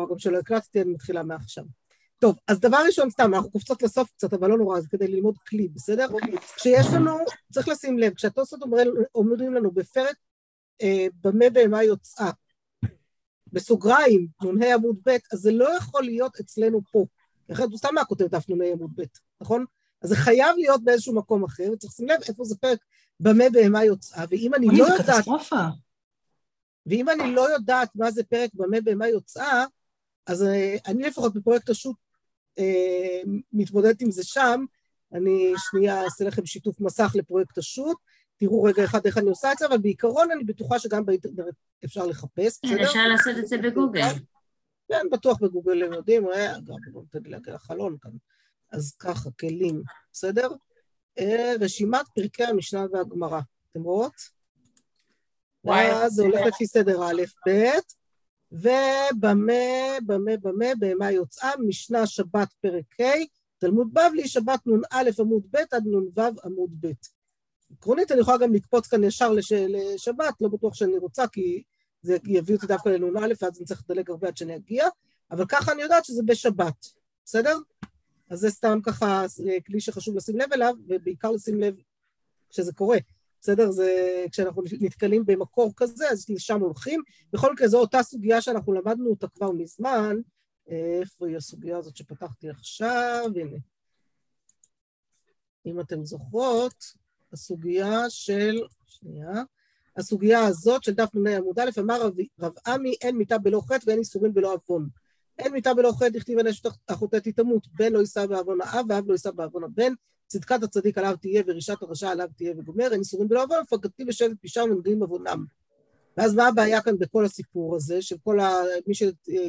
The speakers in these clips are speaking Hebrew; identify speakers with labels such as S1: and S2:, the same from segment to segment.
S1: או גם שלא הקלטתי, אני מתחילה מעכשיו. טוב, אז דבר ראשון, סתם, אנחנו קופצות לסוף קצת, אבל לא נורא, זה כדי ללמוד כלי, בסדר? כשיש לנו, צריך לשים לב, כשהתוספות אומרים לנו בפרק אה, במה בהמה יוצאה, בסוגריים, נ"ה עמוד ב', אז זה לא יכול להיות אצלנו פה. אחרת הוא סתם מה כותב דף נ"ה עמוד ב', נכון? אז זה חייב להיות באיזשהו מקום אחר, וצריך לשים לב איפה זה פרק במה בהמה יוצאה, ואם אני לא יודעת... ואם אני לא יודעת מה זה פרק במה בהמה יוצאה, אז אה, אני לפחות בפרויקט השו"ת אה, מתמודדת עם זה שם, אני שנייה אעשה לכם שיתוף מסך לפרויקט השו"ת, תראו רגע אחד איך אני עושה את זה, אבל בעיקרון אני בטוחה שגם באינטרנט אפשר לחפש,
S2: כן, אפשר לעשות את זה בגוגל.
S1: כן, בטוח בגוגל הם יודעים, אה, גם נתן לי להגיע לחלון כאן. אז ככה, כלים, בסדר? רשימת פרקי המשנה והגמרא, אתם רואות? וואי, זה הולך לפי סדר א', ב', ובמה, במה, במה, בהמה יוצאה, משנה שבת פרק ה', תלמוד בבלי, שבת נ"א עמוד ב' עד נ"ו עמוד ב'. עקרונית אני יכולה גם לקפוץ כאן ישר לש... לשבת, לא בטוח שאני רוצה, כי זה יביא אותי דווקא לנ"א, ואז אני צריך לדלג הרבה עד שאני אגיע, אבל ככה אני יודעת שזה בשבת, בסדר? אז זה סתם ככה כלי שחשוב לשים לב אליו, ובעיקר לשים לב כשזה קורה. בסדר? זה כשאנחנו נתקלים במקור כזה, אז לשם הולכים. בכל מקרה, זו אותה סוגיה שאנחנו למדנו אותה כבר מזמן. איפה היא הסוגיה הזאת שפתחתי עכשיו? הנה. אם אתן זוכרות, הסוגיה של... שנייה. הסוגיה הזאת של דף נ"א עמוד א', אמר רב, עמי, אין מיתה בלא חטא ואין איסורים בלא עוון. אין מיתה בלא חטא, הכתיב הנשת החוטאת תמות, בן לא יישא בעוון האב ואב לא יישא בעוון הבן, צדקת הצדיק עליו תהיה ורשעת הרשע עליו תהיה וגומר, אין איסורים בלא עוון, מפקדתי בשבט פשע ומנגעים עוונם. ואז מה הבעיה כאן בכל הסיפור הזה, של כל ה... מי ש...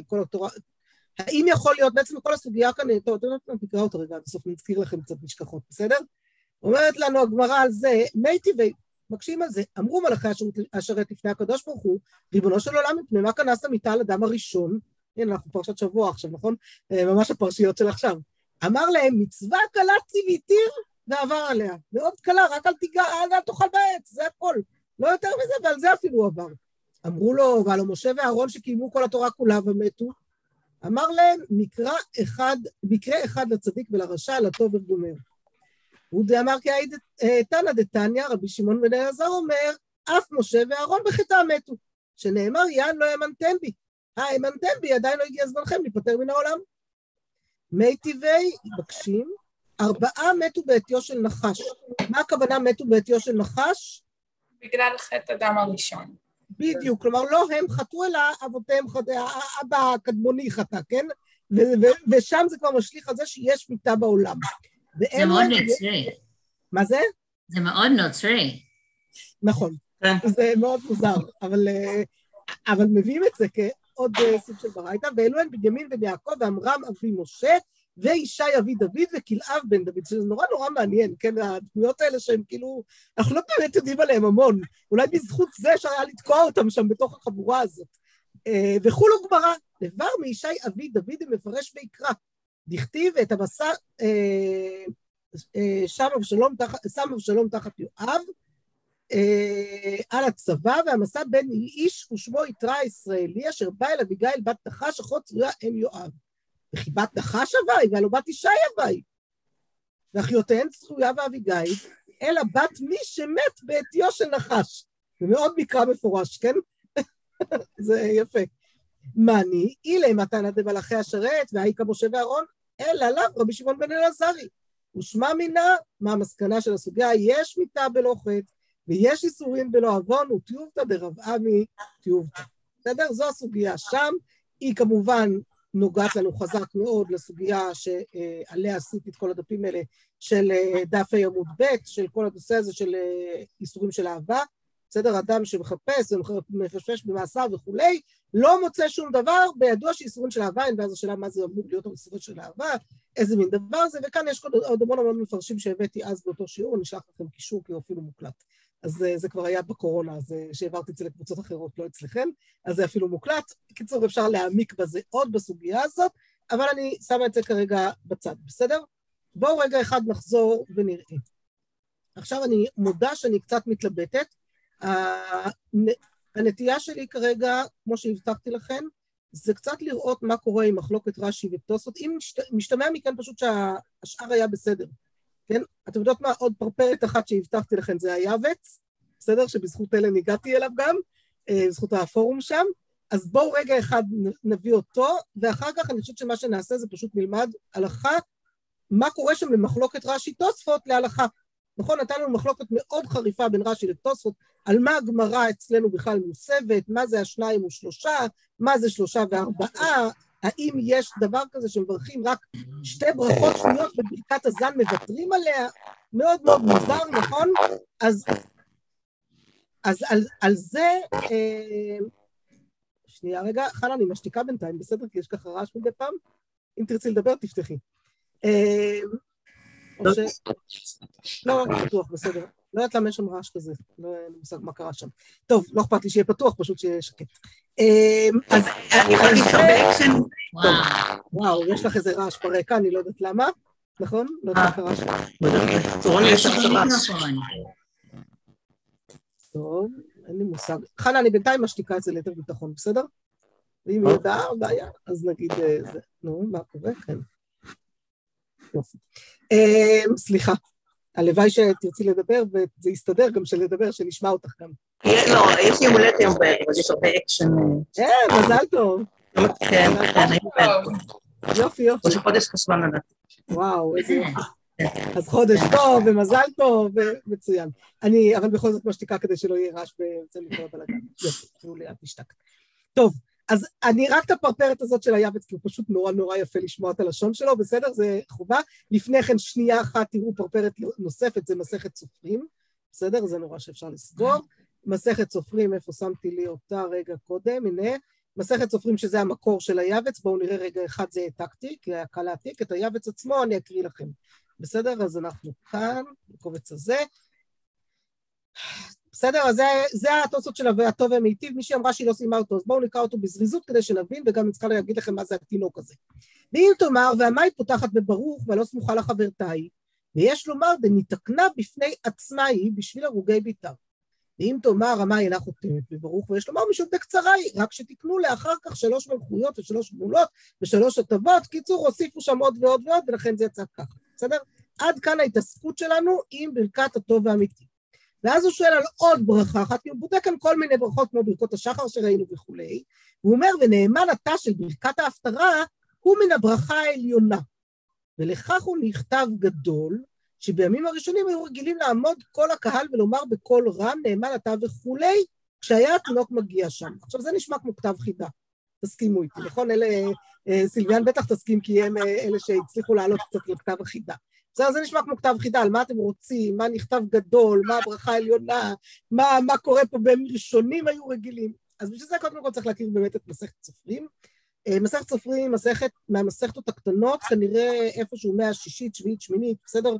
S1: כל התורה... האם יכול להיות, בעצם כל הסוגיה כאן, טוב, אתם יודעים, נקרא אותה רגע, בסוף נזכיר לכם קצת נשכחות, בסדר? אומרת לנו הגמרא על זה, מי טבעי, מקשים על זה, אמרו מלאכי השרת לפני הקדוש ברוך הוא, ריבונו של עולם, מפני מה כנס המיטה על אדם הראשון? הנה, אנחנו פרשת שבוע עכשיו, נכון? אה, ממש הפרשיות של עכשיו. אמר להם, מצווה קלה ציוויתיר, ועבר עליה. מאוד קלה, רק אל תיגע, אל תאכל בעץ, זה הכל. לא יותר מזה, ועל זה אפילו הוא עבר. אמרו לו, והלא משה ואהרון שקיימו כל התורה כולה ומתו, אמר להם, מקרא אחד, מקרה אחד לצדיק ולרשע, לטוב וגומר. הוא דאמר כי אה, תנא דתניא, רבי שמעון בן אלעזר אומר, אף משה ואהרון בחטאם מתו, שנאמר, יען לא האמנתם בי. האמנתם בי, עדיין לא הגיע זמנכם להיפטר מן העולם. מי טבעי מבקשים, ארבעה מתו בעטיו של נחש. מה הכוונה מתו בעטיו של נחש?
S3: בגלל חטא הדם הראשון.
S1: בדיוק, כלומר לא הם חטאו אלא אבותיהם חטאו, האבא הקדמוני חטא, כן? ושם זה כבר משליך על זה שיש מיטה בעולם.
S2: זה מאוד נוצרי.
S1: מה זה?
S2: זה מאוד נוצרי.
S1: נכון, כן. זה מאוד מוזר, אבל, אה, אבל מביאים את זה עוד אה, סוג של ברייתא, ואלו הן בנימין בן יעקב ועמרם אבי משה, וישי אבי דוד וכלאב בן דוד, שזה נורא נורא מעניין, כן, הדמויות האלה שהם כאילו, אנחנו לא באמת יודעים עליהם המון, אולי בזכות זה אפשר היה לתקוע אותם שם בתוך החבורה הזאת. אה, וכולו גמרא, דבר מישי אבי דוד מפרש ויקרא, דכתיב את המסע אה, שם אבשלום תחת יואב, על הצבא, והמסע בין איש ושמו יתרה הישראלי, אשר בא אל אביגיל בת נחש, אחות צרויה אם יואב. וכי בת נחש הווי, והלא בת ישי הווי. ואחיותיהן צרויה ואביגיל, אלא בת מי שמת בעטיו של נחש. זה מאוד מקרא מפורש, כן? זה יפה. מאני, אילי מתנא דמלאכי השרת, והאיכא משה ואהרון, אלא לאו רבי שמעון בן אלעזרי. ושמע מינה, מה המסקנה של הסוגיה? יש מיתה בלא חטא, ויש איסורים בלא עוון וטיובתא דרב עמי טיובתא. בסדר? זו הסוגיה שם. היא כמובן נוגעת לנו חזק מאוד לסוגיה שעליה עשיתי את כל הדפים האלה של אה, דף ה' עמוד ב', של כל הנושא הזה של אה, איסורים של אהבה. בסדר? אדם שמחפש ומחשש במאסר וכולי, לא מוצא שום דבר, בידוע שאיסורים של אהבה, ואז השאלה מה זה אמור להיות איסורים של אהבה, איזה מין דבר זה, וכאן יש עוד המון המון מפרשים שהבאתי אז באותו שיעור, אני אשלח לכם קישור כי הוא אפילו מוקלט. אז אה, זה כבר היה בקורונה, אז אה, שהעברתי את זה לקבוצות אחרות, לא אצלכם, אז זה אפילו מוקלט. בקיצור, אפשר להעמיק בזה עוד בסוגיה הזאת, אבל אני שמה את זה כרגע בצד, בסדר? בואו רגע אחד נחזור ונראה. עכשיו אני מודה שאני קצת מתלבטת. הנטייה שלי כרגע, כמו שהבטחתי לכם, זה קצת לראות מה קורה עם מחלוקת רש"י וטוסות, אם משת, משתמע מכאן פשוט שהשאר היה בסדר, כן? אתם יודעות מה? עוד פרפרת אחת שהבטחתי לכם זה היעבץ, בסדר? שבזכות אלן הגעתי אליו גם, אה, בזכות הפורום שם. אז בואו רגע אחד נביא אותו, ואחר כך אני חושבת שמה שנעשה זה פשוט נלמד הלכה, מה קורה שם במחלוקת רש"י תוספות להלכה. נכון, נתנו לנו מחלוקת מאוד חריפה בין רש"י לתוספות, על מה הגמרא אצלנו בכלל מוסבת, מה זה השניים ושלושה, מה זה שלושה וארבעה, האם יש דבר כזה שמברכים רק שתי ברכות שניות בברכת הזן מוותרים עליה? מאוד מאוד מוזר, נכון? אז, אז על, על זה, אה, שנייה רגע, חנה, אני משתיקה בינתיים, בסדר? כי יש ככה רעש מדי פעם. אם תרצי לדבר, תפתחי. אה, או ש... לא, פתוח, בסדר. לא יודעת למה יש שם רעש כזה, לא אין לי מושג מה קרה שם. טוב, לא אכפת לי שיהיה פתוח, פשוט שיהיה שקט. אה, אז. וואו, יש לך איזה רעש ברקע, אני לא יודעת למה, נכון? לא יודעת מה קרה שם. טוב, אין לי מושג. חנה, אני בינתיים משתיקה את זה ליתר ביטחון, בסדר? ואם יהיה בעיה, אז נגיד זה. נו, מה קורה? כן. יופי. סליחה, הלוואי שתרצי לדבר, וזה יסתדר גם שלדבר, שנשמע אותך גם.
S4: לא, יש לי הולדת היום בערב, אז יש הרבה אקשן.
S1: כן, מזל טוב.
S4: כן, כן,
S1: יופי, יופי.
S4: ראש החודש חשובה לדעת.
S1: וואו, איזה יופי. אז חודש טוב ומזל טוב ומצוין. אני, אבל בכל זאת משתיקה כדי שלא יהיה רעש ויוצא לי כל הבלאגן. יופי, תראו לי, את נשתק. טוב, אז אני רק את הפרפרת הזאת של היבץ, כי הוא פשוט נורא נורא יפה לשמוע את הלשון שלו, בסדר? זה חובה. לפני כן, שנייה אחת, תראו פרפרת נוספת, זה מסכת סופרים, בסדר? זה נורא שאפשר לסגור. מסכת סופרים, איפה שמתי לי אותה רגע קודם? הנה. מסכת סופרים שזה המקור של היבץ, בואו נראה רגע אחד זה העתקתי, כי היה קל להעתיק, את היבץ עצמו אני אקריא לכם. בסדר? אז אנחנו כאן, בקובץ הזה. בסדר? אז זה, זה התוספות של הטוב והמיטיב, מישהי אמרה שהיא לא סיימה אותו, אז בואו נקרא אותו בזריזות כדי שנבין, וגם אני צריכה להגיד לכם מה זה התינוק הזה. ואם תאמר, והמאי פותחת בברוך, ולא סמוכה לחברתה היא, ויש לומר, דניתקנה בפני עצמה היא בשביל הרוגי ביתה. ואם תאמר, המאי אינה חותמת בברוך, ויש לומר, משום בקצרה היא, רק שתקנו לאחר כך שלוש מלכויות ושלוש גמולות ושלוש הטבות, קיצור, הוסיפו שם עוד ועוד ועוד, ולכן זה יצא ככה, בסדר? עד כאן ההתעסקות שלנו עם ברכת הטוב והאמיתי. ואז הוא שואל על עוד ברכה אחת, כי הוא בודק כאן כל מיני ברכות כמו ברכות השחר שראינו וכולי, והוא אומר, ונאמן אתה של ברכת ההפטרה הוא מן הברכה העליונה. ולכך הוא נכתב גדול, שבימים הראשונים היו רגילים לעמוד כל הקהל ולומר בקול רם, נאמן אתה וכולי, כשהיה התינוק מגיע שם. עכשיו זה נשמע כמו כתב חידה, תסכימו איתי, נכון? אלה, סילביאן בטח תסכים, כי הם אלה שהצליחו לעלות קצת לכתב החידה. בסדר, זה נשמע כמו כתב חידה, על מה אתם רוצים, מה נכתב גדול, מה הברכה העליונה, מה, מה קורה פה בימים ראשונים היו רגילים. אז בשביל זה קודם כל צריך להכיר באמת את מסכת סופרים. מסכת סופרים, מסכת מהמסכתות הקטנות, כנראה איפשהו מהשישית, שביעית, שמינית, בסדר?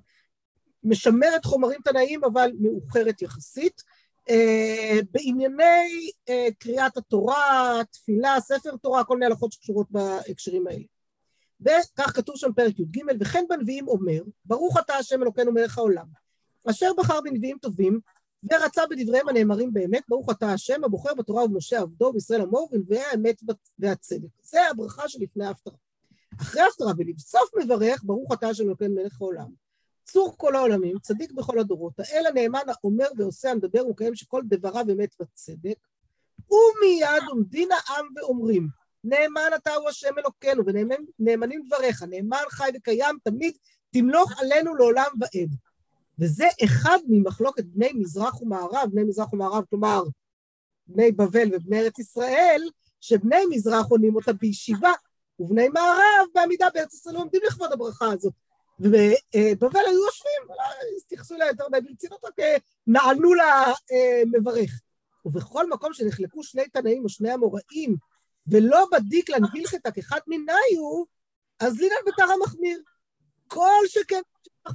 S1: משמרת חומרים תנאיים, אבל מאוחרת יחסית. Uh, בענייני uh, קריאת התורה, תפילה, ספר תורה, כל מיני הלכות שקשורות בהקשרים האלה. וכך כתוב שם פרק י"ג, וכן בנביאים אומר, ברוך אתה השם אלוקינו מלך העולם, אשר בחר בנביאים טובים, ורצה בדבריהם הנאמרים באמת, ברוך אתה השם הבוחר בתורה ובמשה עבדו ובישראל עמו ובנביאי האמת והצדק. זה הברכה שלפני ההפטרה. אחרי ההפטרה ולבסוף מברך, ברוך אתה השם אלוקינו מלך העולם. צור כל העולמים, צדיק בכל הדורות, האל הנאמן האומר ועושה המדבר ומקיים שכל דבריו אמת וצדק, ומיד עומדין העם ואומרים, נאמן אתה הוא השם אלוקינו, ונאמנים דבריך, נאמן חי וקיים, תמיד תמלוך עלינו לעולם ועד. וזה אחד ממחלוקת בני מזרח ומערב, בני מזרח ומערב, כלומר, בני בבל ובני ארץ ישראל, שבני מזרח עונים אותה בישיבה, ובני מערב בעמידה בארץ ישראל עומדים לכבוד הברכה הזאת. ובבל היו יושבים, התייחסו אליה יותר מדי ברצינות, רק נענו למברך. ובכל מקום שנחלקו שני תנאים או שני אמוראים, ולא בדיק לנבילכתא כחד מניו, אז לינן בתר המחמיר. כל שכן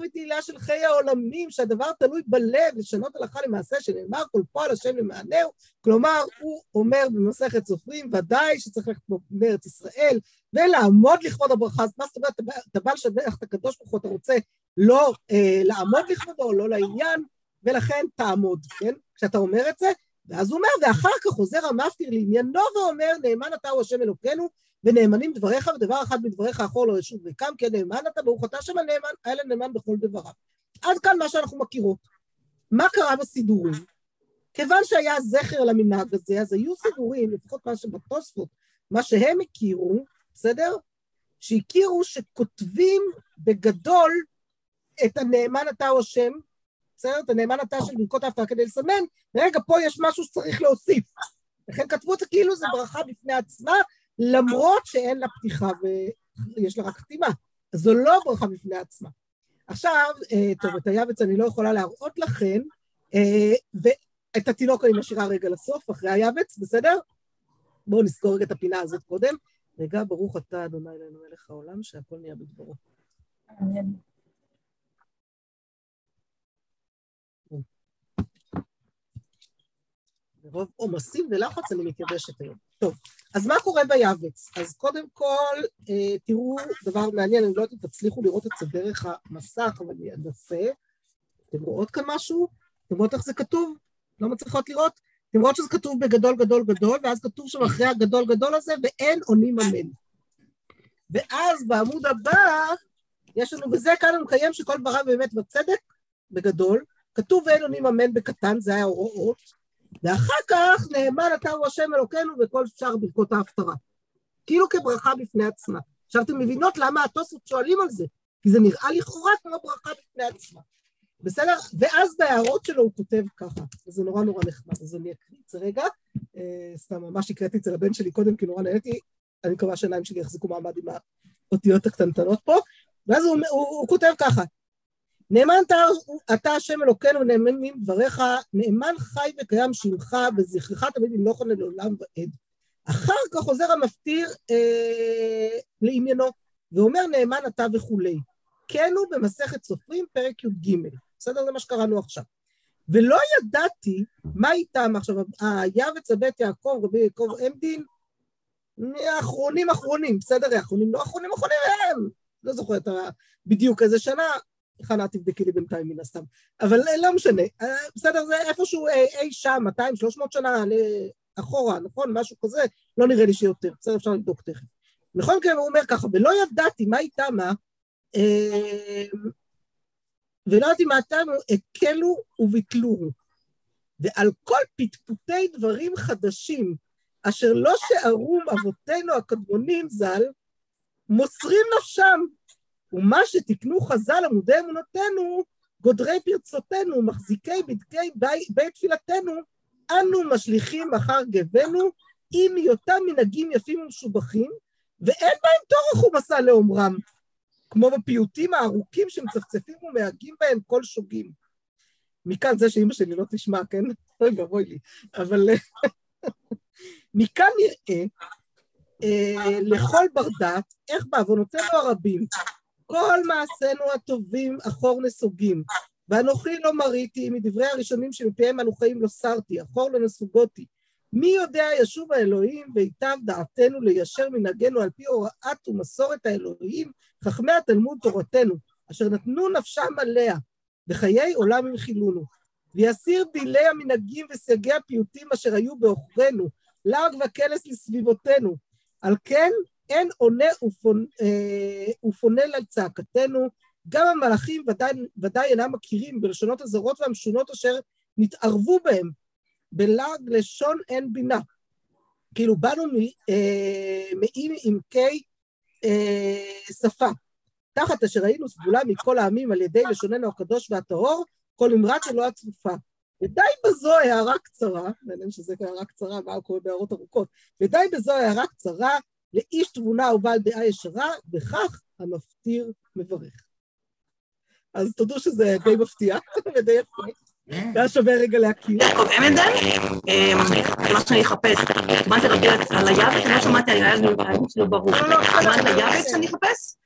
S1: בתהילה של חיי העולמים, שהדבר תלוי בלב, לשנות הלכה למעשה, שנאמר כל פועל השם למענהו, כלומר, הוא אומר במסכת סופרים, ודאי שצריך ללכת בארץ ישראל, ולעמוד לכבוד הברכה, אז מה זאת אומרת, אתה בא לשבח את הקדוש ברוך הוא, אתה רוצה לא אה, לעמוד לכבודו, לא לעניין, ולכן תעמוד, כן? כשאתה אומר את זה, ואז הוא אומר, ואחר כך חוזר המפטיר לעניינו ואומר, נאמן אתה הוא השם אלוקינו, ונאמנים דבריך, ודבר אחד מדבריך אחור לא ישוב ריקם, כן נאמן אתה, ברוך אתה שם הנאמן, היה לנאמן בכל דבריו. עד כאן מה שאנחנו מכירות. מה קרה בסידורים? כיוון שהיה זכר למנהג הזה, אז היו סידורים, לפחות מה שבתוספות, מה שהם הכירו, בסדר? שהכירו שכותבים בגדול את הנאמן אתה או השם, בסדר? את הנאמן אתה של ברכות ההפתעה כדי לסמן, רגע, פה יש משהו שצריך להוסיף. לכן כתבו את זה כאילו זה ברכה בפני עצמה, למרות שאין לה פתיחה ויש לה רק חתימה. אז זו לא ברכה בפני עצמה. עכשיו, אה, טוב, את היבץ אני לא יכולה להראות לכם, אה, ואת התינוק אני משאירה רגע לסוף, אחרי היבץ, בסדר? בואו נסגור רגע את הפינה הזאת קודם. רגע, ברוך אתה, אדוני אלינו מלך העולם, שהכל נהיה בדברו.
S3: אמן.
S1: מרוב עומסים ולחץ אני מתייבשת היום. טוב, אז מה קורה ביבץ? אז קודם כל, אה, תראו דבר מעניין, אני לא יודעת אם תצליחו לראות את זה דרך המסך, אבל אני אנסה. אתם רואות כאן משהו? אתם רואות איך זה כתוב? לא מצליחות לראות? אתם רואות שזה כתוב בגדול גדול גדול, ואז כתוב שם אחרי הגדול גדול הזה, ואין עונים אמן. ואז בעמוד הבא, יש לנו, וזה כאן הוא מקיים שכל דבריו באמת בצדק, בגדול, כתוב ואין עונים אמן בקטן, זה היה הוראות, ואחר כך נאמן אתה הוא השם אלוקינו וכל שאר ברכות ההפטרה. כאילו כברכה בפני עצמה. עכשיו אתם מבינות למה התוספות שואלים על זה, כי זה נראה לכאורה כמו ברכה בפני עצמה. בסדר? ואז בהערות שלו הוא כותב ככה, וזה נורא נורא נחמד, אז אני אקריא את זה רגע. אה, סתם, ממש הקראתי את זה לבן שלי קודם, כי נורא נהניתי, אני מקווה שהעיניים שלי יחזיקו מעמד עם האותיות הקטנטנות פה. ואז הוא, הוא, הוא כותב ככה, נאמן אתה, אתה השם אלוקינו ונאמנים דבריך, נאמן חי וקיים שמך וזכרך תמיד ימלוך לנו לעולם ועד. אחר כך חוזר המפטיר אה, לעניינו, ואומר נאמן אתה וכולי. כן הוא במסכת סופרים, פרק י"ג. בסדר? זה מה שקראנו עכשיו. ולא ידעתי מה איתם עכשיו, היבץ הבית יעקב, רבי יעקב עמדין, אחרונים אחרונים, בסדר? אחרונים לא אחרונים אחרונים הם, לא זוכרת בדיוק איזה שנה, חנה תבדקי לי בינתיים מן הסתם, אבל לא משנה, בסדר, זה איפשהו אי שם, 200-300 שנה אחורה, נכון? משהו כזה, לא נראה לי שיותר, בסדר, אפשר לבדוק תכף. בכל מקרה הוא אומר ככה, ולא ידעתי מה איתם, ולא ידעתי מה איתם, הקלו וביטלו. ועל כל פטפוטי דברים חדשים, אשר לא שערום אבותינו הקדמונים ז"ל, מוסרים נפשם ומה שתקנו חז"ל עמודי אמונתנו, גודרי פרצותינו, מחזיקי בדקי בית, בית תפילתנו, אנו משליכים אחר גבנו, עם היותם מנהגים יפים ומשובחים, ואין בהם טורח ומסע לאומרם, כמו בפיוטים הארוכים שמצפצפים ומהגים בהם כל שוגים. מכאן זה שאימא שלי לא תשמע, כן? אוי ואבוי לי. אבל מכאן נראה אה, לכל בר דעת איך בעוונותינו הרבים כל מעשינו הטובים אחור נסוגים. ואנוכי לא מריתי, מדברי הראשונים שמפיהם אנו חיים לא סרתי, אחור לא נסוגותי. מי יודע ישוב האלוהים ויטב דעתנו ליישר מנהגנו על פי הוראת ומסורת האלוהים, חכמי התלמוד תורתנו, אשר נתנו נפשם עליה, וחיי עולם ינחילונו. ויסיר דילי המנהגים וסייגי הפיוטים אשר היו בעוכרינו, לעג וקלס לסביבותינו. על כן, אין עונה ופונה, אה, ופונה לצעקתנו, גם המלאכים ודאי, ודאי אינם מכירים בלשונות הזרות והמשונות אשר נתערבו בהם, בלעג לשון אין בינה. כאילו באנו אה, מאי עמקי אה, שפה, תחת אשר היינו סגולה מכל העמים על ידי לשוננו הקדוש והטהור, כל אמרת אלוה הצרופה. ודי בזו הערה קצרה, מעניין שזה הערה קצרה, מה קורה בהערות ארוכות, ודי בזו הערה קצרה, לאיש תבונה ובעל דעה ישרה, וכך המפטיר מברך. אז תודו שזה די מפתיע ודי יפה.
S2: כן.
S1: היה שווה רגע להכיר.
S4: יעקב אמנדל, מה שאני אחפש, התכוונת להגיד על היבץ, אני לא שמעתי, שלו ברור.
S1: לא, לא, לא,
S4: ליבץ
S1: לא.
S4: שאני אחפש?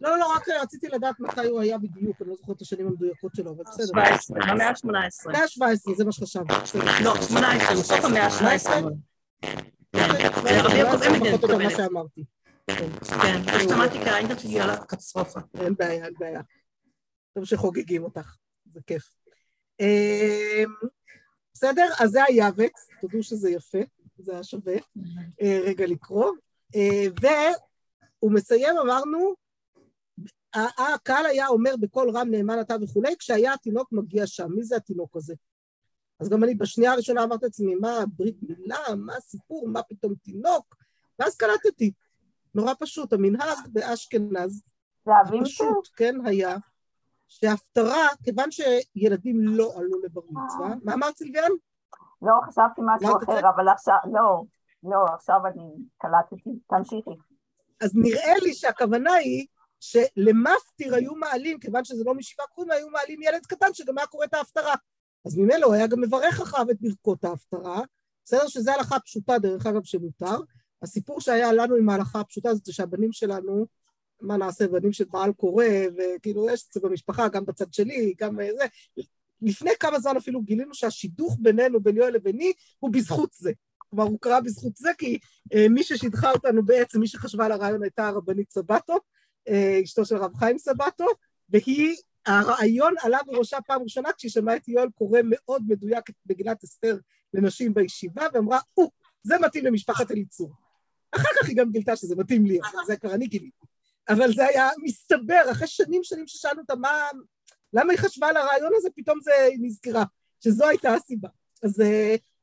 S1: לא, לא, רק רציתי לדעת מתי הוא היה בדיוק, אני לא זוכרת את השנים המדויקות שלו, אבל בסדר.
S4: 17, במאה ה-18.
S1: מאה ה-17, זה מה שחשבתי.
S4: לא, 18, בסוף המאה ה-18.
S1: זה
S4: הקטסטרופה.
S1: אין בעיה, אין בעיה. טוב שחוגגים אותך, זה כיף. בסדר? אז זה היאבץ, תודו שזה יפה, זה היה שווה אה, רגע לקרוא. אה, והוא מסיים, אמרנו, הקהל היה אומר בקול רם נאמן אתה וכולי, כשהיה התינוק מגיע שם. מי זה התינוק הזה? אז גם אני בשנייה הראשונה אמרתי לעצמי, מה ברית מילה, מה הסיפור, מה פתאום תינוק? ואז קלטתי, נורא פשוט, המנהג באשכנז, פשוט, כן, היה, שההפטרה, כיוון שילדים לא עלו לבר מצווה, מה אמרת סילביאן?
S5: לא, חשבתי משהו? אחר, אבל עכשיו, לא, לא, עכשיו אני קלטתי. תמשיכי.
S1: אז נראה לי שהכוונה היא שלמפטיר היו מעלים, כיוון שזה לא משבעה קרובים, היו מעלים ילד קטן שגם היה קורא את ההפטרה. אז ממילא הוא היה גם מברך אחריו את ברכות ההפטרה, בסדר שזו הלכה פשוטה, דרך אגב, שמותר. הסיפור שהיה לנו עם ההלכה הפשוטה זה שהבנים שלנו, מה נעשה, בנים של בעל קורא, וכאילו יש את זה במשפחה, גם בצד שלי, גם אה, זה. לפני כמה זמן אפילו גילינו שהשידוך בינינו, בין יואל לביני, הוא בזכות זה. כלומר, הוא קרה בזכות זה, כי אה, מי ששידכה אותנו בעצם, מי שחשבה על הרעיון הייתה הרבנית סבטו, אה, אשתו של הרב חיים סבטו, והיא, הרעיון עלה בראשה פעם ראשונה כשהיא שמעה את יואל קורא מאוד מדויק את מגילת אסתר לנשים בישיבה, ואמרה, או, זה מתאים למשפחת אליצור. אחר כך היא גם גילתה שזה מתאים לי, אבל זה כבר אני גיליתי. אבל זה היה מסתבר, אחרי שנים שנים ששאלנו אותה מה, למה היא חשבה על הרעיון הזה, פתאום זה נזכרה, שזו הייתה הסיבה. אז uh,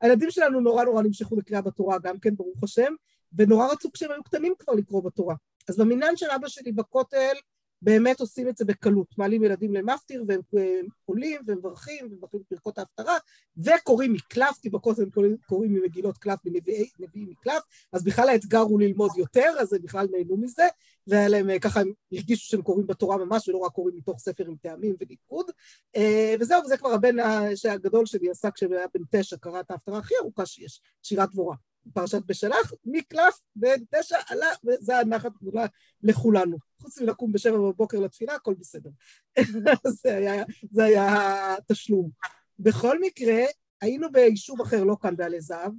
S1: הילדים שלנו נורא נורא נמשכו לקריאה בתורה, גם כן, ברוך השם, ונורא רצו כשהם היו קטנים כבר לקרוא בתורה. אז במניין של אבא שלי בכותל, באמת עושים את זה בקלות. מעלים ילדים למפטיר, והם אה, עולים ומברכים, ומברכים את ברכות ההפטרה, וקוראים מקלף, כי בכותל הם קוראים, ממגילות קלף, מנביאים מקלף, אז בכלל האתגר הוא ללמוד יותר, אז הם בכלל נהנו מזה, והיה אה, ככה הם הרגישו שהם קוראים בתורה ממש, ולא רק קוראים מתוך ספר עם טעמים וניקוד. אה, וזהו, וזה כבר הבן הגדול שלי עשה כשהוא היה בן תשע, קרא את ההפטרה הכי ארוכה שיש, שירת דבורה. פרשת בשלח, מקלף בן תשע עלה, וזה הנחת גדולה לכולנו. חוץ מלקום בשבע בבוקר לתפילה, הכל בסדר. זה, היה, זה היה התשלום. בכל מקרה, היינו ביישוב אחר, לא כאן בעלי זהב,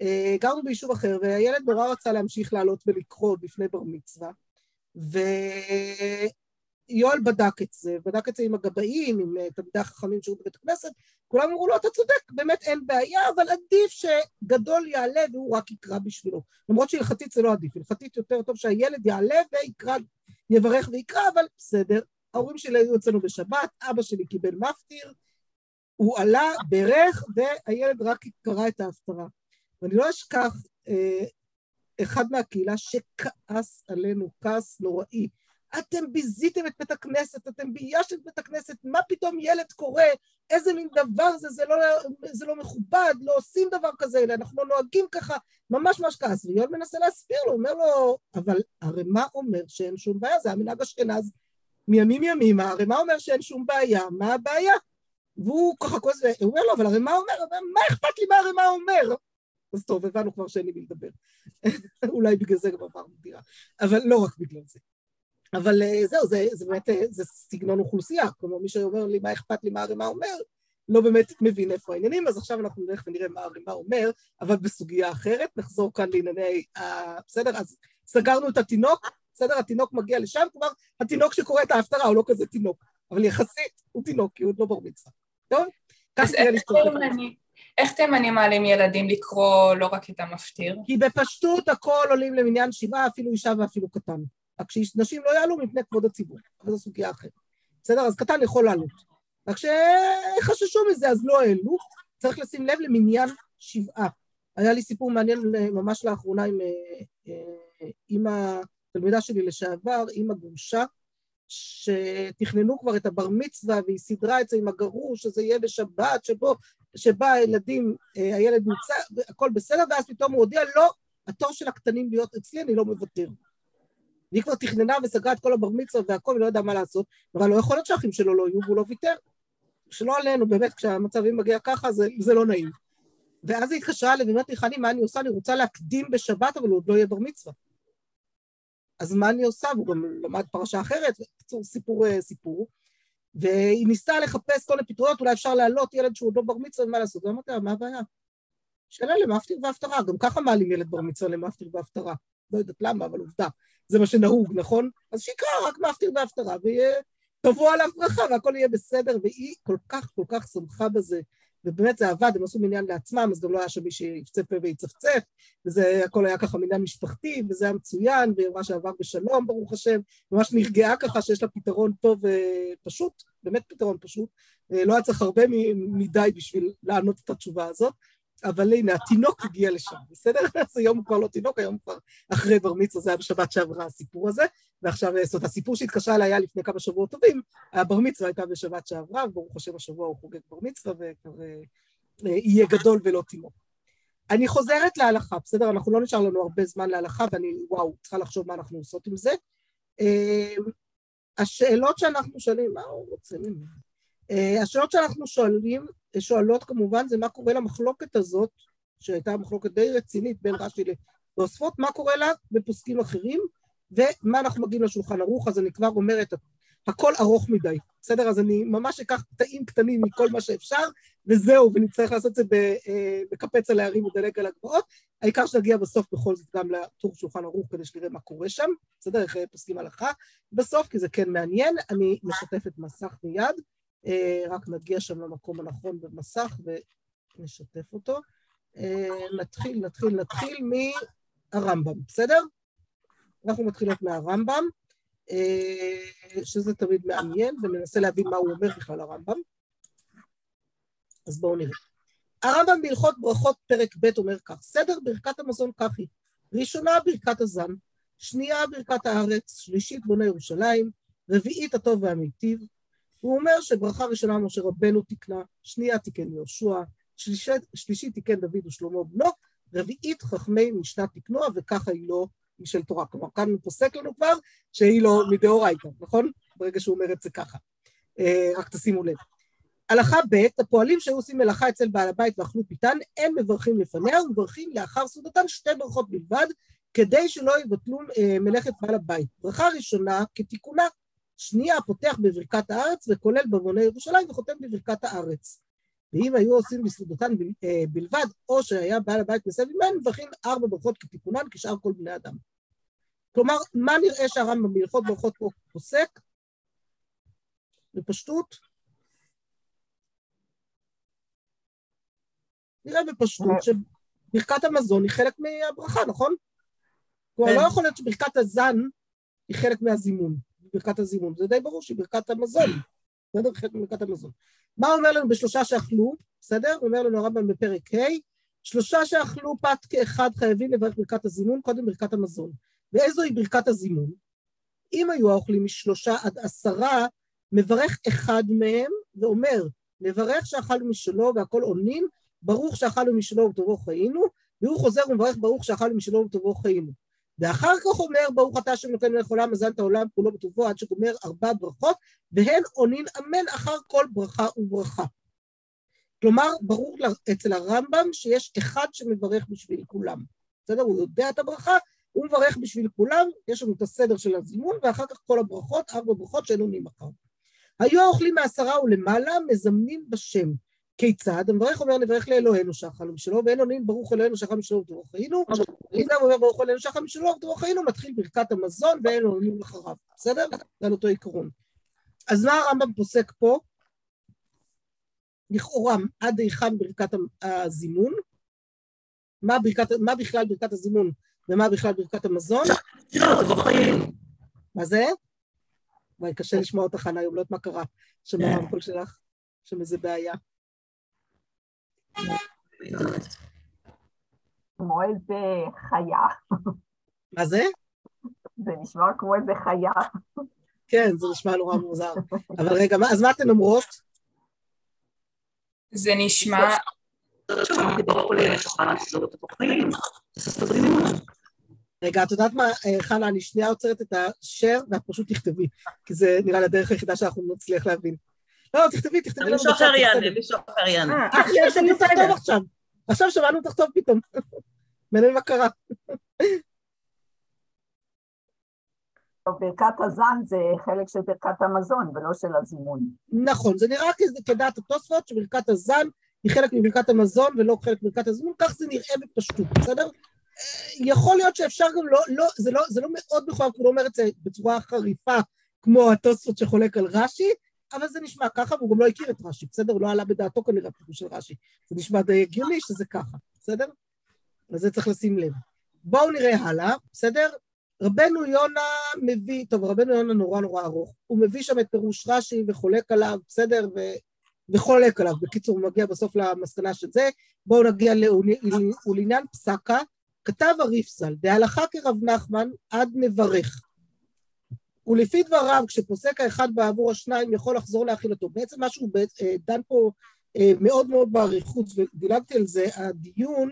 S1: אה, גרנו ביישוב אחר, והילד נורא רצה להמשיך לעלות ולקרוא בפני בר מצווה, ויואל בדק את זה, בדק את זה עם הגבאים, עם אה, תלמידי החכמים שהיו בבית הכנסת, כולם אמרו לו, אתה צודק, באמת אין בעיה, אבל עדיף שגדול יעלה והוא רק יקרא בשבילו. למרות שהלכתית זה לא עדיף, הלכתית יותר טוב שהילד יעלה ויקרא, יברך ויקרא, אבל בסדר. ההורים שלי היו אצלנו בשבת, אבא שלי קיבל מפטיר, הוא עלה, ברך, והילד רק קרא את ההפטרה. ואני לא אשכח אה, אחד מהקהילה שכעס עלינו, כעס נוראי. אתם ביזיתם את בית הכנסת, אתם ביישתם את בית הכנסת, מה פתאום ילד קורא, איזה מין דבר זה, זה לא, זה לא מכובד, לא עושים דבר כזה, אנחנו לא נוהגים ככה, ממש ממש כעס. ויואל מנסה להסביר לו, אומר לו, אבל הרי מה אומר שאין שום בעיה? זה המנהג אשכנז מימים ימימה, הרי מה אומר שאין שום בעיה? מה הבעיה? והוא ככה כועס, הוא אומר לו, אבל הרי מה אומר? מה אכפת לי מה הרי מה אומר? אז טוב, הבנו כבר שאין לי מי לדבר. אולי בגלל זה גם עברנו דירה, אבל לא רק בגלל זה. אבל אה, זהו, זה, זה באמת, אה, זה סגנון אוכלוסייה, כלומר מי שאומר לי מה אכפת לי מה הרימה אומר, לא באמת מבין איפה העניינים, אז עכשיו אנחנו נלך ונראה מה הרימה אומר, אבל בסוגיה אחרת, נחזור כאן לענייני, ה... בסדר? אז סגרנו את התינוק, בסדר? התינוק מגיע לשם, כלומר, התינוק שקורא את ההפטרה הוא לא כזה תינוק, אבל יחסית הוא תינוק, כי הוא עוד לא בר מצווה. טוב? כך לשתות את זה.
S3: תימני- איך תימנים מעלים ילדים לקרוא לא רק את המפטיר?
S1: כי בפשטות הכל עולים למניין שבעה, אפילו אישה ואפילו קטן. רק שנשים לא יעלו מפני כבוד הציבור, אבל זו סוגיה אחרת. בסדר? אז קטן יכול לעלות. רק שחששו מזה, אז לא העלו. צריך לשים לב למניין שבעה. היה לי סיפור מעניין אה, ממש לאחרונה עם אה, אה, עם התלמידה שלי לשעבר, עם הגרושה, שתכננו כבר את הבר מצווה והיא סידרה את זה עם הגרוש, שזה יהיה בשבת, שבו, שבה הילדים, אה, הילד נמצא, הכל בסדר, ואז פתאום הוא הודיע, לא, התור של הקטנים להיות אצלי, אני לא מוותר. והיא כבר תכננה וסגרה את כל הבר מצווה והכל, ולא ידעה מה לעשות, אבל לא יכול להיות שהאחים שלו לא יהיו, והוא לא ויתר. שלא עלינו, באמת, כשהמצבים מגיע ככה, זה, זה לא נעים. ואז היא התקשרה אליי ואומרת לי, חני, מה אני עושה? אני רוצה להקדים בשבת, אבל הוא עוד לא יהיה בר מצווה. אז מה אני עושה? והוא גם למד פרשה אחרת, בקיצור, סיפור אה, סיפור. והיא ניסתה לחפש כל מיני פתרונות, אולי אפשר להעלות ילד שהוא עוד לא בר מצווה, ומה לעשות? ואמרתי לה, מה הבעיה? שאלה למפטיר והפטרה, גם ככה מעלים ילד בר מצווה למפטיר והפטרה. לא יודעת למה, אבל עובדה. זה מה שנהוג, נכון? אז שיקרא רק מפטיר והפטרה, ויהיה... תבוא עליו ברכה והכל יהיה בסדר, והיא כל כך כל כך שמחה בזה, ובאמת זה עבד, הם עשו מניין לעצמם, אז גם לא היה שם מי שיפצה פה ויצפצף, וזה הכל היה ככה מניין משפחתי, וזה היה מצוין, והיא אמרה שעבר בשלום, ברוך השם, ממש נרגעה ככה שיש לה פתרון טוב ופשוט, באמת פתרון פשוט, לא היה צריך הרבה מדי בשביל לענות את התשובה הזאת, אבל הנה, התינוק הגיע לשם, בסדר? אז היום הוא כבר לא תינוק, היום הוא כבר אחרי בר מצווה, זה היה בשבת שעברה הסיפור הזה, ועכשיו, זאת אומרת, הסיפור שהתקשרה אליי היה לפני כמה שבועות טובים, הבר מצווה הייתה בשבת שעברה, וברוך השם השבוע הוא חוגג בר מצווה, וכבר אה, יהיה גדול ולא תינוק. אני חוזרת להלכה, בסדר? אנחנו לא נשאר לנו הרבה זמן להלכה, ואני, וואו, צריכה לחשוב מה אנחנו עושות עם זה. אה, השאלות שאנחנו שואלים, מה הוא רוצה ממנו? אה, השאלות שאנחנו שואלים, שואלות כמובן, זה מה קורה למחלוקת הזאת, שהייתה מחלוקת די רצינית בין רש"י לתוספות, מה קורה לה בפוסקים אחרים, ומה אנחנו מגיעים לשולחן ערוך, אז אני כבר אומרת, הכל ארוך מדי, בסדר? אז אני ממש אקח קטעים קטנים מכל מה שאפשר, וזהו, ונצטרך לעשות את זה אה, בקפץ על הערים ודלג על הגבעות. העיקר שנגיע בסוף בכל זאת גם לטור שולחן ערוך כדי שנראה מה קורה שם, בסדר? איך פוסקים הלכה בסוף, כי זה כן מעניין. אני משתפת מסך מיד. אה, רק נגיע שם למקום הנכון במסך ונשתף אותו. אה, נתחיל, נתחיל, נתחיל מהרמב"ם, בסדר? אנחנו מתחילות מהרמב"ם, אה, שזה תמיד מעניין, וננסה להבין מה הוא אומר בכלל הרמב"ם. אז בואו נראה. הרמב"ם בהלכות ברכות פרק ב' אומר כך, סדר ברכת המזון כך היא, ראשונה ברכת הזן, שנייה ברכת הארץ, שלישית בונה ירושלים, רביעית הטוב והמיטיב, הוא אומר שברכה ראשונה משה רבנו תיקנה, שנייה תיקן יהושע, שלישית, תיקן דוד ושלמה בנו, רביעית חכמי משנה תיקנוה, וככה היא לא משל תורה. כלומר, כאן הוא פוסק לנו כבר שהיא לא מדאורייתא, נכון? ברגע שהוא אומר את זה ככה. אה, רק תשימו לב. הלכה ב', הפועלים שהיו עושים מלאכה אצל בעל הבית ואכלו פיתן, אין מברכים לפניה ומברכים לאחר סעודתן שתי ברכות בלבד, כדי שלא יבטלו אה, מלאכת בעל הבית. ברכה ראשונה כתיקונה, שנייה פותח בברכת הארץ וכולל במוני ירושלים וחותם בברכת הארץ. ואם היו עושים בסעודתן אה, בלבד, או שהיה בעל הבית מסביב מהן, מברכים ארבע ברכות כתיקונן כשאר כל בני אדם. כלומר, מה נראה שהרמב"ם בהלכות ברכות פה פוסק? בפשטות? נראה בפשטות שברכת המזון היא חלק מהברכה, נכון? כלומר, לא כן. יכול להיות שברכת הזן היא חלק מהזימון. ברכת הזימון. זה די ברור שהיא ברכת המזון, בסדר? חלק מברכת המזון. מה אומר לנו בשלושה שאכלו, בסדר? אומר לנו הרמב"ם בפרק ה', שלושה שאכלו פת כאחד חייבים לברך ברכת הזימון, קודם ברכת המזון. ואיזו היא ברכת הזימון? אם היו האוכלים משלושה עד עשרה, מברך אחד מהם ואומר, נברך שאכלנו משלו והכל עונין, ברוך שאכלנו משלו וטובו חיינו, והוא חוזר ומברך ברוך שאכלנו משלו וטובו חיינו. ואחר כך אומר ברוך אתה השם נותן מלך עולם מזל את העולם כולו בטובו עד שגומר ארבע ברכות והן עונין אמן אחר כל ברכה וברכה. כלומר, ברור אצל הרמב"ם שיש אחד שמברך בשביל כולם. בסדר? הוא יודע את הברכה, הוא מברך בשביל כולם, יש לנו את הסדר של הזימון, ואחר כך כל הברכות, ארבע ברכות שאין עונים אחר. היו האוכלים מעשרה ולמעלה, מזמנים בשם. כיצד? המברך אומר נברך לאלוהינו שאכלנו משלו, ואין עונים ברוך אלוהינו ובטרוך חיינו, ואם הוא אומר ברוך אלוהינו משלו ובטרוך חיינו, מתחיל ברכת המזון ואין עונים אחריו, בסדר? זה על אותו עיקרון. אז מה הרמב"ם פוסק פה? לכאורה, עד היכן ברכת הזימון? מה, ברכת, מה בכלל ברכת הזימון ומה בכלל ברכת המזון? מה זה? וואי, קשה לשמוע אותך, חנה, היום לא יודעת מה קרה. שמע הרמקול שלך, שם איזה בעיה.
S5: כמו איזה חיה.
S1: מה זה?
S5: זה נשמע כמו איזה חיה.
S1: כן, זה נשמע נורא מוזר. אבל רגע, אז מה אתן אומרות?
S3: זה נשמע...
S1: רגע, את יודעת מה, חנה, אני שנייה עוצרת את השאר, ואת פשוט תכתבי, כי זה נראה לי הדרך היחידה שאנחנו נצליח להבין. לא, תכתבי, תכתבי לנו
S4: מישהו אחר יענה, מישהו אחר יענה.
S1: אה, עכשיו שמענו טוב עכשיו. עכשיו שמענו אותך טוב פתאום. מעניין מה קרה.
S5: ברכת הזן זה חלק של ברכת המזון ולא של הזימון.
S1: נכון, זה נראה כדעת התוספות שברכת הזן היא חלק מברכת המזון ולא חלק מברכת הזימון, כך זה נראה בפשטות, בסדר? אה, יכול להיות שאפשר גם לא, לא, זה לא, זה לא מאוד מחויב, הוא לא אומר את זה בצורה חריפה כמו התוספות שחולק על רש"י, אבל זה נשמע ככה, והוא גם לא הכיר את רש"י, בסדר? הוא לא עלה בדעתו כנראה פירוש של רש"י. זה נשמע די הגיוני שזה ככה, בסדר? אז זה צריך לשים לב. בואו נראה הלאה, בסדר? רבנו יונה מביא, טוב, רבנו יונה נורא נורא ארוך, הוא מביא שם את פירוש רש"י וחולק עליו, בסדר? ו... וחולק עליו. בקיצור, הוא מגיע בסוף למסקנה של זה. בואו נגיע לעניין פסקה. כתב הריפסל, דהלכה כרב נחמן עד מברך. ולפי דבריו, כשפוסק האחד בעבור השניים יכול לחזור לאכילתו. בעצם מה שהוא אה, דן פה אה, מאוד מאוד באריכות, ודילגתי על זה, הדיון,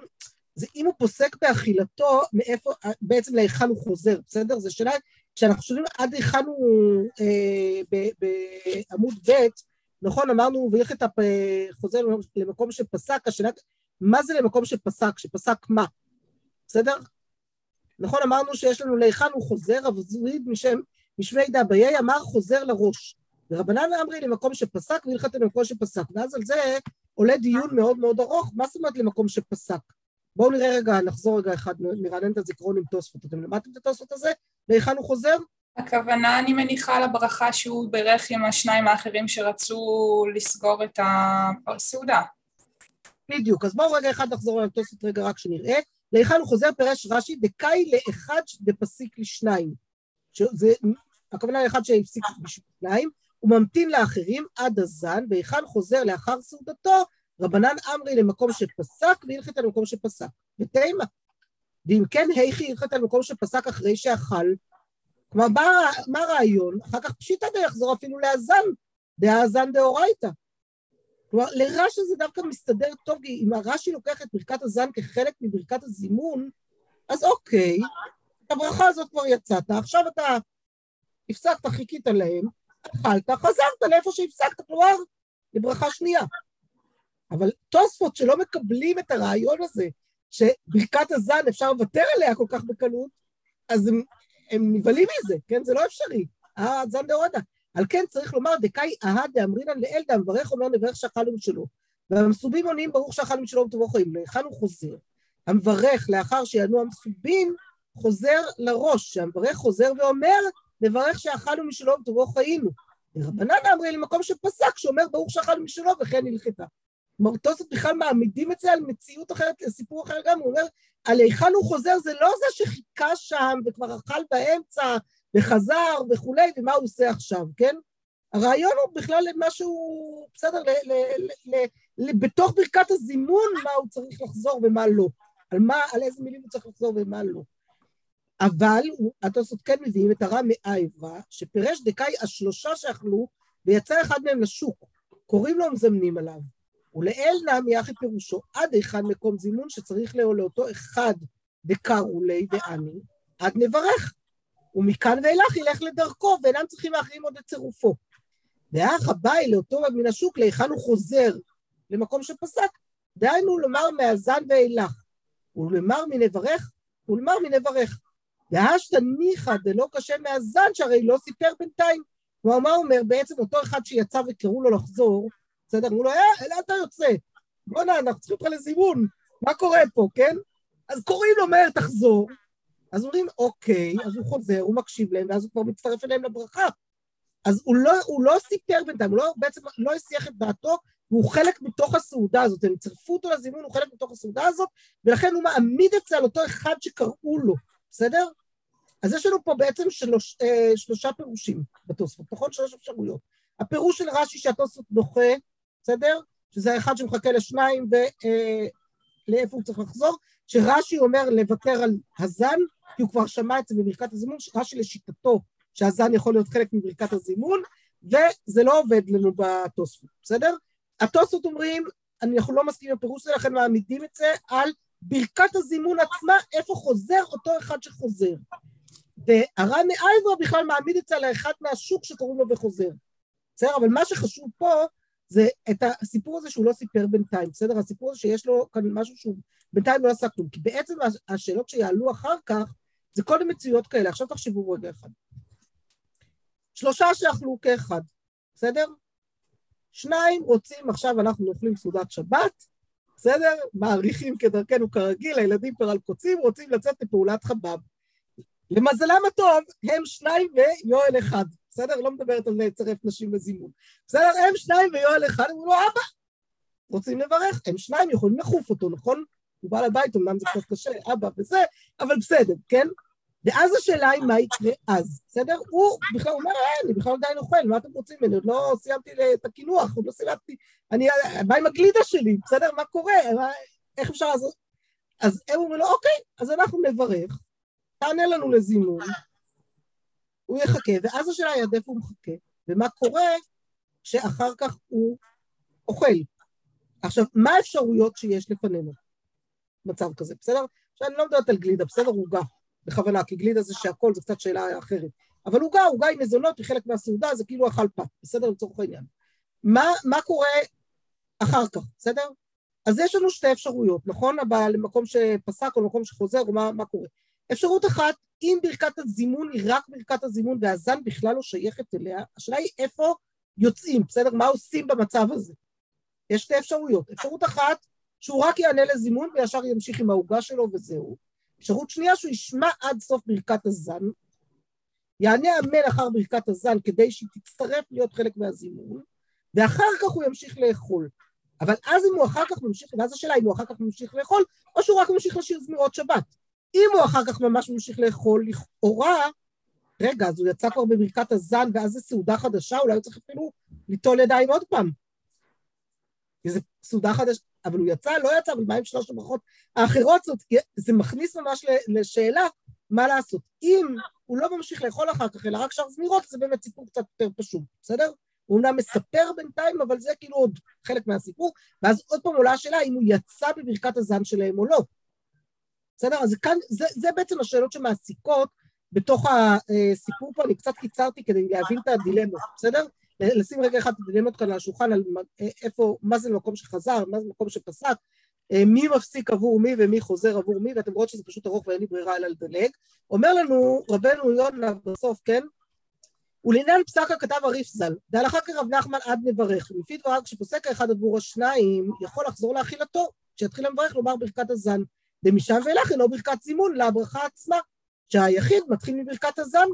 S1: זה אם הוא פוסק באכילתו, מאיפה, אה, בעצם להיכן הוא חוזר, בסדר? זו שאלה, כשאנחנו שואלים עד היכן הוא אה, בעמוד ב', נכון, אמרנו, ואיך אתה חוזר למקום שפסק, השאלה, מה זה למקום שפסק? שפסק מה? בסדר? נכון, אמרנו שיש לנו להיכן הוא חוזר, אבל זוהיד משם משמי דאביי אמר חוזר לראש. ורבנן אמרי למקום שפסק והלכת למקום שפסק. ואז על זה עולה דיון מאוד מאוד ארוך, מה זאת אומרת למקום שפסק? בואו נראה רגע, נחזור רגע אחד, נרענן את הזיכרון עם תוספות. אתם למדתם את התוספות הזה? להיכן הוא חוזר?
S3: הכוונה, אני מניחה, לברכה שהוא בירך עם השניים האחרים שרצו לסגור את הסעודה.
S1: בדיוק, אז בואו רגע אחד נחזור על התוספות רגע רק שנראה. להיכן הוא חוזר פירש רש"י, דקאי לאחד דפסיק לשניים. שזה הכוונה לאחד שהפסיק בשביל שניים, הוא ממתין לאחרים עד הזן, והיכן חוזר לאחר סעודתו, רבנן אמרי למקום שפסק, והלכת על מקום שפסק. ותימה. ואם כן, היכי הלכת על מקום שפסק אחרי שאכל. כלומר, מה הרעיון? אחר כך פשיטא דיחזור אפילו להזן, דהאזן דאורייתא. כלומר, לרש"י זה דווקא מסתדר טוב, כי אם הרש"י לוקח את ברכת הזן כחלק מברכת הזימון, אז אוקיי, את הברכה הזאת כבר יצאת, עכשיו אתה הפסקת, חיכית להם, אכלת, חזרת לאיפה שהפסקת, כלומר, לברכה שנייה. אבל תוספות שלא מקבלים את הרעיון הזה, שברכת הזן אפשר לוותר עליה כל כך בקלות, אז הם, הם נבהלים מזה, כן? זה לא אפשרי. אה, זן דאורייתא. על כן צריך לומר, דקאי אהה דאמרינן לאל דאמברך אומר נברך שאכלנו משלו. והמסובים עונים ברוך שאכלנו משלו וטובו חיים. להיכן הוא חוזר? המברך לאחר שיענו המסובים, חוזר לראש, שהמברך חוזר ואומר, נברך שאכלנו משלו וטובו חיינו. ורבנן אמרי למקום שפסק, שאומר ברוך שאכלנו משלו וכן הלכתה. כלומר, תוספות בכלל מעמידים את זה על מציאות אחרת, לסיפור אחר גם, הוא אומר, על היכן הוא חוזר, זה לא זה שחיכה שם וכבר אכל באמצע וחזר וכולי, ומה הוא עושה עכשיו, כן? הרעיון הוא בכלל משהו, בסדר, ל, ל, ל, ל, בתוך ברכת הזימון, מה הוא צריך לחזור ומה לא. על מה, על איזה מילים הוא צריך לחזור ומה לא. אבל התוספות כן מביאים את הרע מאייברה, שפירש דקאי השלושה שאכלו, ויצא אחד מהם לשוק. קוראים לו ומזמנים עליו. ולאל נמי אחי פירושו, עד היכן מקום זימון שצריך לאו לאותו אחד דקרו לי דעני, עד נברך. ומכאן ואילך ילך לדרכו, ואינם צריכים האחרים עוד את צירופו. והאח הבאי לאותו מן השוק, להיכן הוא חוזר למקום שפסק, דהיינו לומר מהזן ואילך, ולמר מנברך, ולמר מנברך. והשתא ניחא דלא קשה מהזן, שהרי לא סיפר בינתיים. כלומר, מה הוא אומר? בעצם אותו אחד שיצא וקראו לו לחזור, בסדר? אמרו לו, אה, אלא אתה יוצא. בוא'נה, אנחנו צריכים אותך לזימון, מה קורה פה, כן? אז קוראים לו מהר, תחזור. אז אומרים, אוקיי, אז הוא חוזר, הוא מקשיב להם, ואז הוא כבר מצטרף אליהם לברכה. אז הוא לא, הוא לא סיפר בינתיים, הוא לא, בעצם לא הסיח את דעתו, והוא חלק מתוך הסעודה הזאת, הם צירפו אותו לזימון, הוא חלק מתוך הסעודה הזאת, ולכן הוא מעמיד את זה על אותו אחד שקראו לו, בסדר? אז יש לנו פה בעצם שלוש, אה, שלושה פירושים בתוספות, פחות שלוש אפשרויות. הפירוש של רש"י שהתוספות דוחה, בסדר? שזה האחד שמחכה לשניים ולאיפה אה, הוא צריך לחזור, שרש"י אומר לוותר על הזן, כי הוא כבר שמע את זה בברכת הזימון, רש"י לשיטתו שהזן יכול להיות חלק מברכת הזימון, וזה לא עובד לנו בתוספות, בסדר? התוספות אומרים, אנחנו לא מסכימים עם הפירוש הזה, לכן מעמידים את זה על ברכת הזימון עצמה, איפה חוזר אותו אחד שחוזר. והר"ן מאייברה בכלל מעמיד את על האחד מהשוק שקוראים לו וחוזר. בסדר? אבל מה שחשוב פה זה את הסיפור הזה שהוא לא סיפר בינתיים, בסדר? הסיפור הזה שיש לו כאן משהו שהוא בינתיים לא עשה כלום. כי בעצם השאלות שיעלו אחר כך זה כל מיני מציאויות כאלה. עכשיו תחשבו רגע אחד. שלושה שאכלו כאחד, בסדר? שניים רוצים, עכשיו אנחנו אוכלים סעודת שבת, בסדר? מעריכים כדרכנו כרגיל, הילדים כבר על קוצים, רוצים לצאת לפעולת חב"ב. למזלם הטוב, הם שניים ויואל אחד, בסדר? לא מדברת על לצרף נשים לזימון. בסדר? הם שניים ויואל אחד, אמרו לו, אבא, רוצים לברך, הם שניים יכולים לחוף אותו, נכון? הוא בא לבית, אמנם זה קצת קשה, אבא וזה, אבל בסדר, כן? ואז השאלה היא מה יקרה אז, בסדר? הוא בכלל אומר, אה, אני בכלל עדיין אוכל, מה אתם רוצים ממני? עוד לא סיימתי את הקינוח, עוד לא סיימתי, אני, מה עם הגלידה שלי, בסדר? מה קורה? מה, איך אפשר לעשות? אז הם אומרים לו, אוקיי, אז אנחנו נברך, תענה לנו לזימון, הוא יחכה, ואז השאלה היא עד איפה הוא מחכה, ומה קורה שאחר כך הוא אוכל. עכשיו, מה האפשרויות שיש לפנינו? מצב כזה, בסדר? עכשיו, אני לא מדברת על גלידה, בסדר? עוגה, בכוונה, כי גלידה זה שהכל, זה קצת שאלה אחרת. אבל עוגה, עוגה עם מזונות, היא חלק מהסעודה, זה כאילו אכל פת, בסדר? לצורך העניין. מה, מה קורה אחר כך, בסדר? אז יש לנו שתי אפשרויות, נכון? אבל למקום שפסק או למקום שחוזר, או מה, מה קורה. אפשרות אחת, אם ברכת הזימון היא רק ברכת הזימון והזן בכלל לא שייכת אליה, השאלה היא איפה יוצאים, בסדר? מה עושים במצב הזה? יש שתי אפשרויות. אפשרות אחת, שהוא רק יענה לזימון וישר ימשיך עם העוגה שלו וזהו. אפשרות שנייה, שהוא ישמע עד סוף ברכת הזן, יענה אמן אחר ברכת הזן כדי שהיא תצטרף להיות חלק מהזימון, ואחר כך הוא ימשיך לאכול. אבל אז אם הוא אחר כך ממשיך, ואז השאלה אם הוא אחר כך ממשיך לאכול, או שהוא רק ממשיך לשיר זמירות שבת. אם הוא אחר כך ממש ממשיך לאכול, לכאורה, רגע, אז הוא יצא כבר בברכת הזן, ואז זו סעודה חדשה, אולי הוא צריך אפילו ליטול ידיים עוד פעם. זו סעודה חדשה, אבל הוא יצא, לא יצא, אבל מה עם שלוש הברכות האחרות? זאת, זה מכניס ממש לשאלה מה לעשות. אם הוא לא ממשיך לאכול אחר כך, אלא רק שר זמירות, זה באמת סיפור קצת יותר פשוט, בסדר? הוא אומנם מספר בינתיים, אבל זה כאילו עוד חלק מהסיפור, ואז עוד פעם עולה השאלה אם הוא יצא בברכת הזן שלהם או לא. בסדר? אז כאן, זה, זה בעצם השאלות שמעסיקות בתוך הסיפור פה, אני קצת קיצרתי כדי להבין את הדילמות, בסדר? לשים רגע אחד את הדילמות כאן על השולחן, על איפה, מה זה מקום שחזר, מה זה מקום שפסק, מי מפסיק עבור מי ומי חוזר עבור מי, ואתם רואות שזה פשוט ארוך ואין לי ברירה אלא לדלג. אומר לנו רבנו יונה בסוף, כן? ולעניין פסק הכתב הריף ז"ל, דהלכה כרב נחמן עד מברך, ולפי דבריו כשפוסק האחד עבור השניים, יכול לחזור לאכילתו, כשיתחיל למברך לומר ברכת הזן. ומשם ואילך אינו ברכת זימון לברכה עצמה, שהיחיד מתחיל מברכת הזן.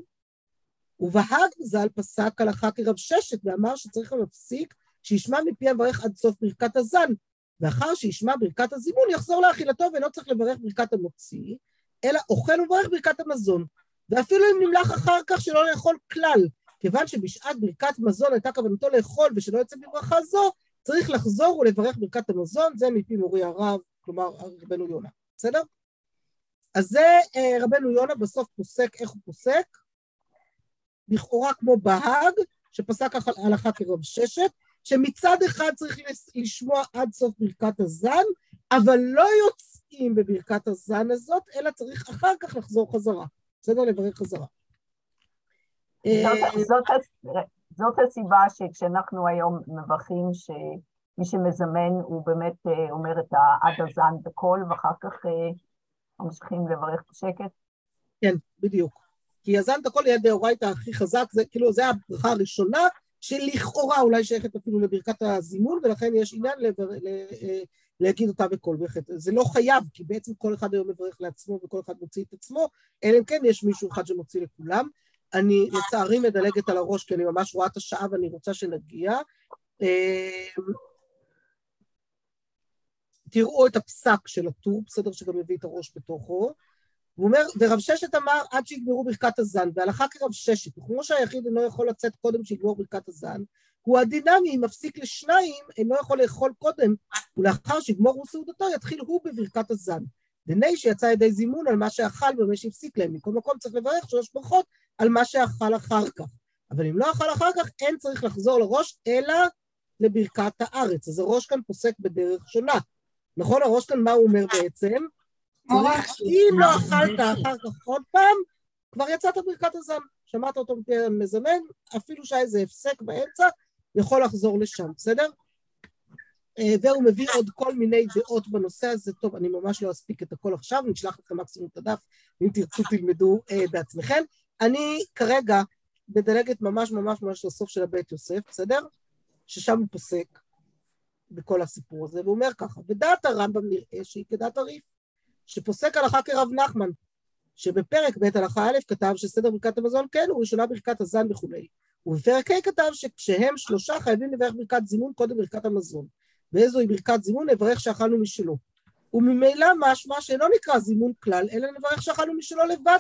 S1: ובהג ז"ל פסק הלכה כרב ששת ואמר שצריך להפסיק שישמע מפי המברך עד סוף ברכת הזן, ואחר שישמע ברכת הזימון יחזור לאכילתו ואינו צריך לברך ברכת המוציא, אלא אוכל ומברך ברכת המזון. ואפילו אם נמלח אחר כך שלא לאכול כלל, כיוון שבשעת ברכת מזון הייתה כוונתו לאכול ושלא יצא בברכה זו, צריך לחזור ולברך ברכת המזון, זה מפי מורי הרב, כלומר רבנו יונה. בסדר? אז זה רבנו יונה בסוף פוסק, איך הוא פוסק? לכאורה כמו בהאג, שפסק הלכה כרב ששת, שמצד אחד צריך לשמוע עד סוף ברכת הזן, אבל לא יוצאים בברכת הזן הזאת, אלא צריך אחר כך לחזור חזרה. בסדר? לברך חזרה.
S5: זאת, זאת, זאת הסיבה שכשאנחנו היום מברכים שמי שמזמן הוא באמת אומר את העד הזן בקול, ואחר כך ממשיכים לברך בשקט.
S1: כן, בדיוק. כי יזן את הכל יד דאורייתא הכי חזק, זה כאילו, זה הברכה הראשונה, שלכאורה אולי שייכת אפילו לברכת הזימון, ולכן יש עניין לבר... להגיד אותה בקול בהחלט. זה לא חייב, כי בעצם כל אחד היום מברך לעצמו וכל אחד מוציא את עצמו, אלא אם כן יש מישהו אחד שמוציא לכולם. אני לצערי מדלגת על הראש, כי אני ממש רואה את השעה ואני רוצה שנגיע. תראו את הפסק של הטור, בסדר שגם מביא את הראש בתוכו. הוא אומר, ורב ששת אמר עד שיגמרו ברכת הזן, והלכה כרב ששת, וכמו שהיחיד אינו יכול לצאת קודם שיגמור ברכת הזן, הוא הדינמי, אם מפסיק לשניים, אינו יכול לאכול קודם, ולאחר שיגמור הוא סעודתו, יתחיל הוא בברכת הזן. דני שיצא ידי זימון על מה שאכל ומה שהפסיק להם. מכל מקום צריך לברך שלוש ברכות על מה שאכל אחר כך. אבל אם לא אכל אחר כך, אין צריך לחזור לראש, אלא לברכת הארץ. אז הראש כאן פוסק בדרך שונה. נכון, הראש כאן, מה הוא אומר בעצם? אם לא אכלת אחר כך עוד פעם, כבר יצאת ברכת הזן. שמעת אותו מזמן, אפילו שהיה איזה הפסק באמצע, יכול לחזור לשם, בסדר? והוא מביא עוד כל מיני דעות בנושא הזה. טוב, אני ממש לא אספיק את הכל עכשיו, נשלח לכם מקסימום את הדף, אם תרצו תלמדו בעצמכם. אני כרגע מדלגת ממש ממש ממש לסוף של הבית יוסף, בסדר? ששם הוא פוסק בכל הסיפור הזה, והוא אומר ככה, ודעת הרמב"ם נראה שהיא כדעת הריף, שפוסק הלכה כרב נחמן, שבפרק ב' הלכה א' כתב שסדר ברכת המזון כן הוא ראשונה ברכת הזן וכולי. ובפרק ה' כתב שכשהם שלושה חייבים לברך ברכת זימון קודם ברכת המזון. ואיזוהי ברכת זימון? נברך שאכלנו משלו. וממילא משמע שאינו נקרא זימון כלל, אלא נברך שאכלנו משלו לבד.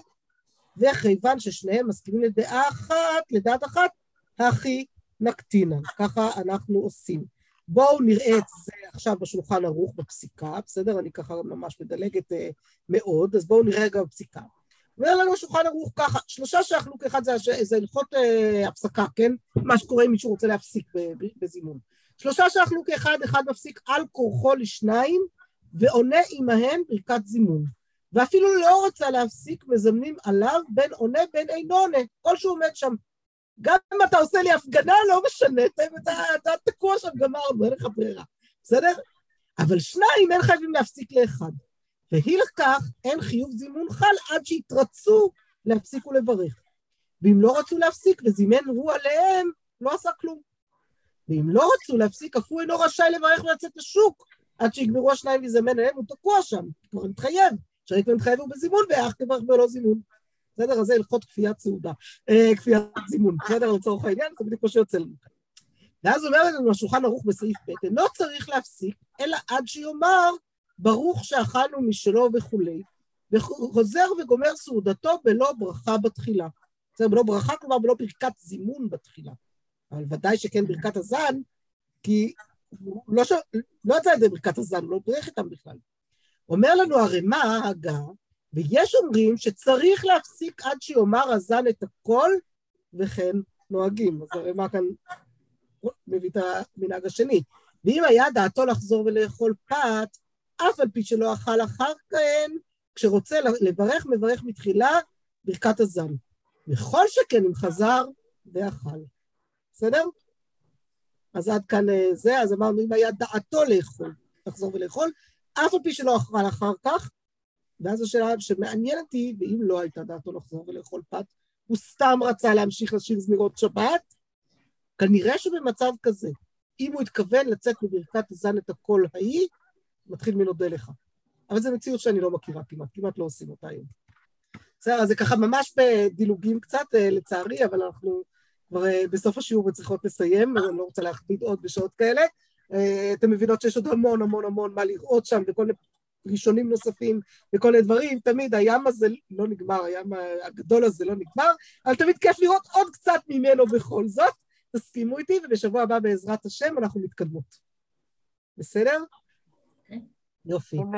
S1: וכיוון ששניהם מסכימים לדעה אחת, לדעת אחת, הכי נקטינה. ככה אנחנו עושים. בואו נראה את זה עכשיו בשולחן ערוך בפסיקה, בסדר? אני ככה ממש מדלגת uh, מאוד, אז בואו נראה גם בפסיקה. אומר לנו שולחן ערוך ככה, שלושה שהחלוק אחד זה, זה הלכות uh, הפסקה, כן? מה שקורה אם מישהו רוצה להפסיק בזימון. שלושה שהחלוק אחד, אחד מפסיק על כורחו לשניים, ועונה עמהם ברכת זימון. ואפילו לא רוצה להפסיק, מזמנים עליו בין עונה בין אינו עונה, כל שהוא עומד שם. גם אם אתה עושה לי הפגנה, לא משנה, אתה, אתה, אתה תקוע שם, גמרנו, אין לך ברירה, בסדר? אבל שניים אין חייבים להפסיק לאחד. והיא לכך, אין חיוב זימון חל עד שיתרצו להפסיק ולברך. ואם לא רצו להפסיק וזימן הוא עליהם, לא עשה כלום. ואם לא רצו להפסיק, אף הוא אינו רשאי לברך ולצאת לשוק, עד שיגמרו השניים ויזמן עליהם, הוא תקוע שם, כבר מתחייב. כבר מתחייב הוא בזימון, ואח תברך בלא זימון. בסדר? אז זה הלכות כפיית סעודה, אה, כפיית זימון, בסדר? לצורך העניין, זה בדיוק מה שיוצא לנו. ואז אומר לנו השולחן ערוך בסעיף ב', אינו צריך להפסיק, אלא עד שיאמר, ברוך שאכלנו משלו וכולי, וחוזר וגומר סעודתו בלא ברכה בתחילה. בסדר, בלא ברכה, כלומר בלא ברכת זימון בתחילה. אבל ודאי שכן ברכת הזן, כי הוא לא, ש... לא יצא ידי ברכת הזן, הוא לא ברך איתם בכלל. אומר לנו הרמ"א, הגה, ויש אומרים שצריך להפסיק עד שיאמר הזן את הכל, וכן נוהגים. אז הרמ"א כאן מביא את המנהג השני. ואם היה דעתו לחזור ולאכול פת, אף על פי שלא אכל אחר כן, כשרוצה לברך, מברך מתחילה ברכת הזן. וכל שכן אם חזר ואכל. בסדר? אז עד כאן זה, אז אמרנו, אם היה דעתו לאכול, לחזור ולאכול, אף על פי שלא אכל אחר כך, ואז השאלה שמעניינת היא, ואם לא הייתה דעתו לחזור ולאכול פת, הוא סתם רצה להמשיך לשיר זמירות שבת, כנראה שבמצב כזה, אם הוא התכוון לצאת מברכת הזן את הקול ההיא, מתחיל מנודה לך. אבל זו מציאות שאני לא מכירה כמעט, כמעט לא עושים אותה היום. בסדר, זה ככה ממש בדילוגים קצת, לצערי, אבל אנחנו כבר בסוף השיעור וצריכות לסיים, אני לא רוצה להכביד עוד בשעות כאלה. אתם מבינות שיש עוד המון המון המון מה לראות שם, וכל מיני ראשונים נוספים, וכל מיני דברים, תמיד הים הזה לא נגמר, הים הגדול הזה לא נגמר, אבל תמיד כיף לראות עוד קצת ממנו בכל זאת. תסכימו איתי, ובשבוע הבא בעזרת השם אנחנו מתקדמות. בסדר?
S2: כן.
S1: יופי.